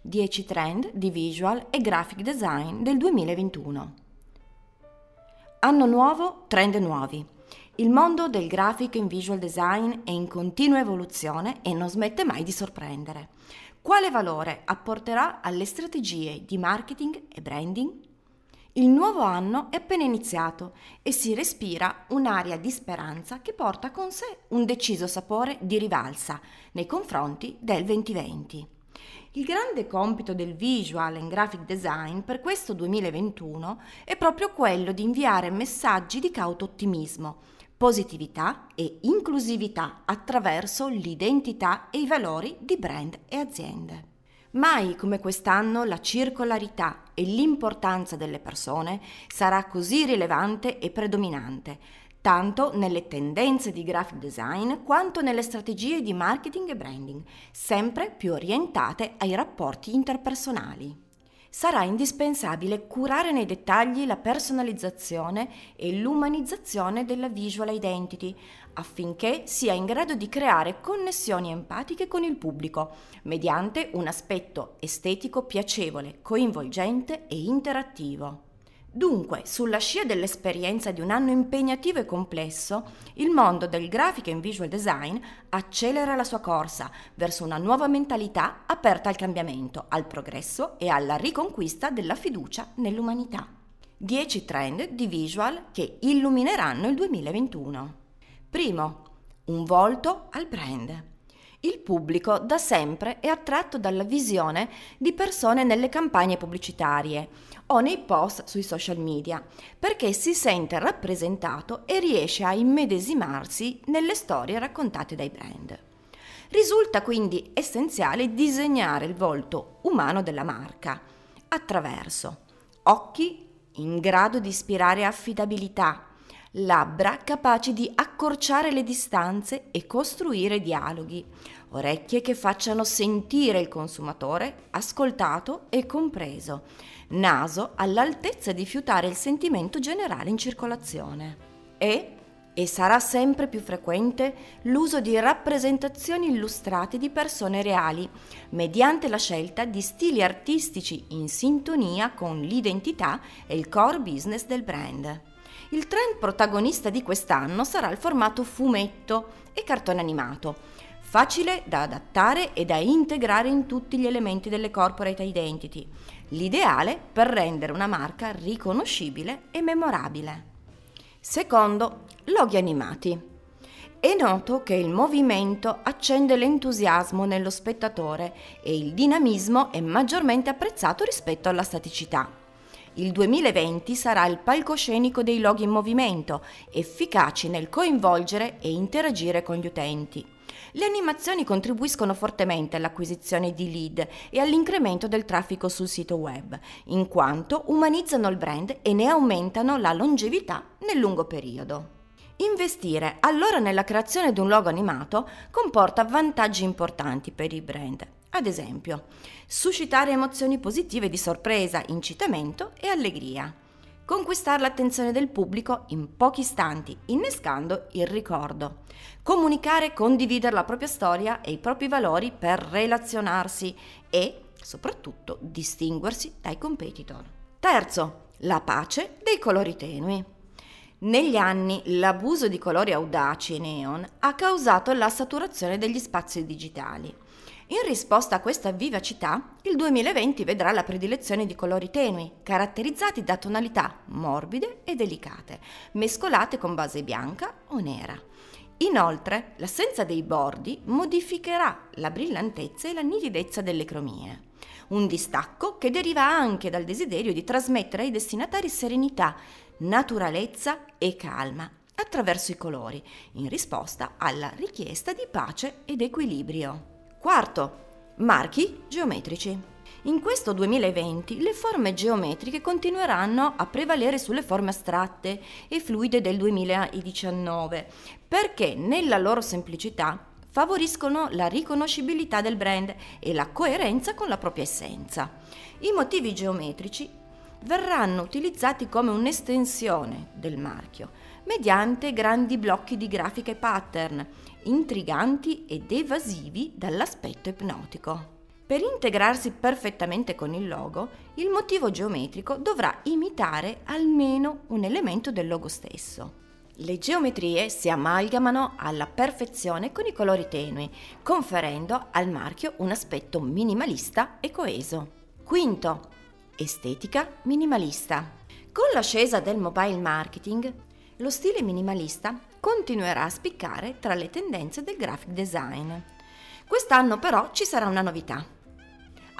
10 trend di visual e graphic design del 2021. Anno nuovo, trend nuovi. Il mondo del graphic and visual design è in continua evoluzione e non smette mai di sorprendere. Quale valore apporterà alle strategie di marketing e branding? Il nuovo anno è appena iniziato e si respira un'aria di speranza che porta con sé un deciso sapore di rivalsa nei confronti del 2020. Il grande compito del visual and graphic design per questo 2021 è proprio quello di inviare messaggi di cauto ottimismo, positività e inclusività attraverso l'identità e i valori di brand e aziende. Mai come quest'anno la circolarità e l'importanza delle persone sarà così rilevante e predominante, tanto nelle tendenze di graphic design quanto nelle strategie di marketing e branding, sempre più orientate ai rapporti interpersonali. Sarà indispensabile curare nei dettagli la personalizzazione e l'umanizzazione della visual identity affinché sia in grado di creare connessioni empatiche con il pubblico mediante un aspetto estetico piacevole, coinvolgente e interattivo. Dunque, sulla scia dell'esperienza di un anno impegnativo e complesso, il mondo del graphic and visual design accelera la sua corsa verso una nuova mentalità aperta al cambiamento, al progresso e alla riconquista della fiducia nell'umanità. 10 trend di visual che illumineranno il 2021. Primo, un volto al brand. Il pubblico da sempre è attratto dalla visione di persone nelle campagne pubblicitarie o nei post sui social media, perché si sente rappresentato e riesce a immedesimarsi nelle storie raccontate dai brand. Risulta quindi essenziale disegnare il volto umano della marca attraverso occhi in grado di ispirare affidabilità, labbra capaci di accorciare le distanze e costruire dialoghi, orecchie che facciano sentire il consumatore ascoltato e compreso, naso all'altezza di fiutare il sentimento generale in circolazione. E, e sarà sempre più frequente l'uso di rappresentazioni illustrate di persone reali, mediante la scelta di stili artistici in sintonia con l'identità e il core business del brand. Il trend protagonista di quest'anno sarà il formato fumetto e cartone animato, facile da adattare e da integrare in tutti gli elementi delle corporate identity, l'ideale per rendere una marca riconoscibile e memorabile. Secondo, loghi animati. È noto che il movimento accende l'entusiasmo nello spettatore e il dinamismo è maggiormente apprezzato rispetto alla staticità. Il 2020 sarà il palcoscenico dei loghi in movimento, efficaci nel coinvolgere e interagire con gli utenti. Le animazioni contribuiscono fortemente all'acquisizione di lead e all'incremento del traffico sul sito web, in quanto umanizzano il brand e ne aumentano la longevità nel lungo periodo. Investire allora nella creazione di un logo animato comporta vantaggi importanti per i brand. Ad esempio, suscitare emozioni positive di sorpresa, incitamento e allegria. Conquistare l'attenzione del pubblico in pochi istanti, innescando il ricordo. Comunicare e condividere la propria storia e i propri valori per relazionarsi e, soprattutto, distinguersi dai competitor. Terzo, la pace dei colori tenui. Negli anni l'abuso di colori audaci e neon ha causato la saturazione degli spazi digitali. In risposta a questa vivacità, il 2020 vedrà la predilezione di colori tenui, caratterizzati da tonalità morbide e delicate, mescolate con base bianca o nera. Inoltre, l'assenza dei bordi modificherà la brillantezza e la nitidezza delle cromie. Un distacco che deriva anche dal desiderio di trasmettere ai destinatari serenità, naturalezza e calma attraverso i colori, in risposta alla richiesta di pace ed equilibrio. Quarto, marchi geometrici. In questo 2020 le forme geometriche continueranno a prevalere sulle forme astratte e fluide del 2019 perché nella loro semplicità favoriscono la riconoscibilità del brand e la coerenza con la propria essenza. I motivi geometrici verranno utilizzati come un'estensione del marchio mediante grandi blocchi di grafica e pattern, intriganti ed evasivi dall'aspetto ipnotico. Per integrarsi perfettamente con il logo, il motivo geometrico dovrà imitare almeno un elemento del logo stesso. Le geometrie si amalgamano alla perfezione con i colori tenui, conferendo al marchio un aspetto minimalista e coeso. Quinto, estetica minimalista. Con l'ascesa del mobile marketing, lo stile minimalista continuerà a spiccare tra le tendenze del graphic design. Quest'anno però ci sarà una novità.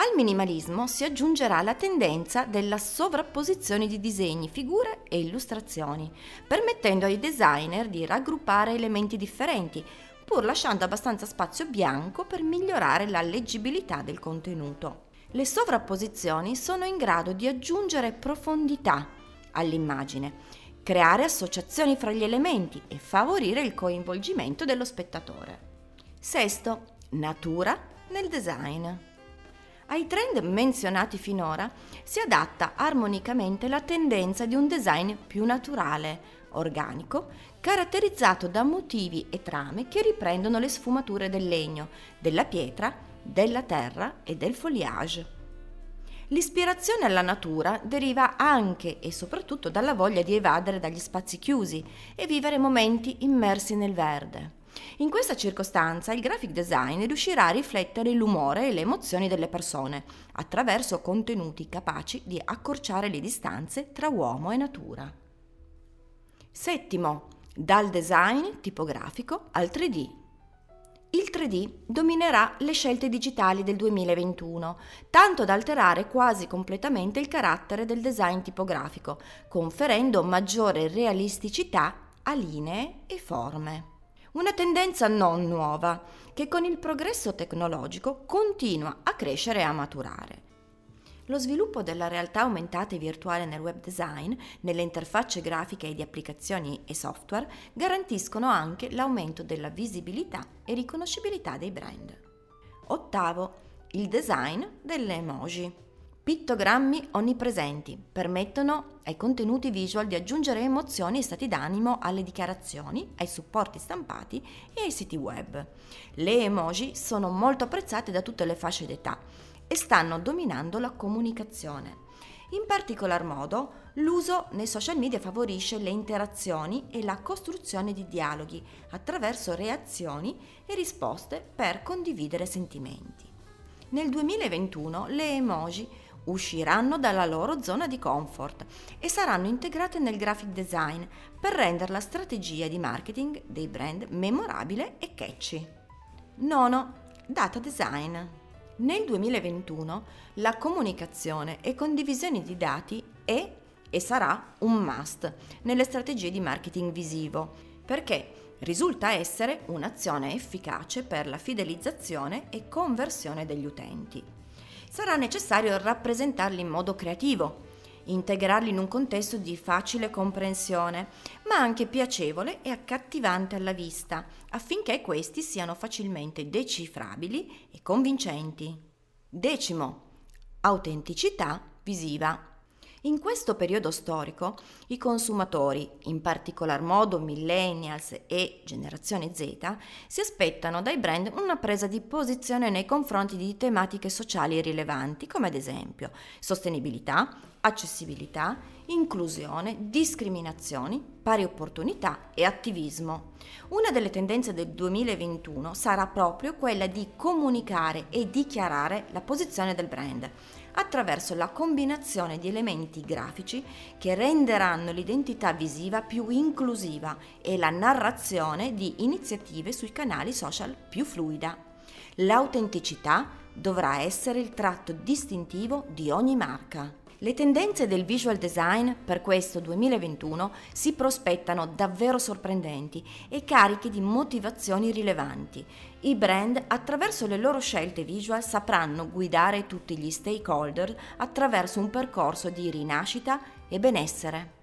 Al minimalismo si aggiungerà la tendenza della sovrapposizione di disegni, figure e illustrazioni, permettendo ai designer di raggruppare elementi differenti, pur lasciando abbastanza spazio bianco per migliorare la leggibilità del contenuto. Le sovrapposizioni sono in grado di aggiungere profondità all'immagine, creare associazioni fra gli elementi e favorire il coinvolgimento dello spettatore. Sesto, natura nel design. Ai trend menzionati finora si adatta armonicamente la tendenza di un design più naturale, organico, caratterizzato da motivi e trame che riprendono le sfumature del legno, della pietra, della terra e del foliage. L'ispirazione alla natura deriva anche e soprattutto dalla voglia di evadere dagli spazi chiusi e vivere momenti immersi nel verde. In questa circostanza il graphic design riuscirà a riflettere l'umore e le emozioni delle persone attraverso contenuti capaci di accorciare le distanze tra uomo e natura. Settimo, dal design tipografico al 3D. Il 3D dominerà le scelte digitali del 2021, tanto da alterare quasi completamente il carattere del design tipografico, conferendo maggiore realisticità a linee e forme. Una tendenza non nuova, che con il progresso tecnologico continua a crescere e a maturare. Lo sviluppo della realtà aumentata e virtuale nel web design, nelle interfacce grafiche e di applicazioni e software garantiscono anche l'aumento della visibilità e riconoscibilità dei brand. Ottavo, il design delle emoji. Pittogrammi onnipresenti permettono ai contenuti visual di aggiungere emozioni e stati d'animo alle dichiarazioni, ai supporti stampati e ai siti web. Le emoji sono molto apprezzate da tutte le fasce d'età e stanno dominando la comunicazione. In particolar modo, l'uso nei social media favorisce le interazioni e la costruzione di dialoghi attraverso reazioni e risposte per condividere sentimenti. Nel 2021 le emoji usciranno dalla loro zona di comfort e saranno integrate nel graphic design per rendere la strategia di marketing dei brand memorabile e catchy. Nono, data design. Nel 2021 la comunicazione e condivisione di dati è e sarà un must nelle strategie di marketing visivo perché risulta essere un'azione efficace per la fidelizzazione e conversione degli utenti sarà necessario rappresentarli in modo creativo, integrarli in un contesto di facile comprensione, ma anche piacevole e accattivante alla vista, affinché questi siano facilmente decifrabili e convincenti. Decimo, autenticità visiva. In questo periodo storico i consumatori, in particolar modo millennials e generazione Z, si aspettano dai brand una presa di posizione nei confronti di tematiche sociali rilevanti come ad esempio sostenibilità, accessibilità, inclusione, discriminazioni, pari opportunità e attivismo. Una delle tendenze del 2021 sarà proprio quella di comunicare e dichiarare la posizione del brand attraverso la combinazione di elementi grafici che renderanno l'identità visiva più inclusiva e la narrazione di iniziative sui canali social più fluida. L'autenticità dovrà essere il tratto distintivo di ogni marca. Le tendenze del visual design per questo 2021 si prospettano davvero sorprendenti e cariche di motivazioni rilevanti. I brand attraverso le loro scelte visual sapranno guidare tutti gli stakeholder attraverso un percorso di rinascita e benessere.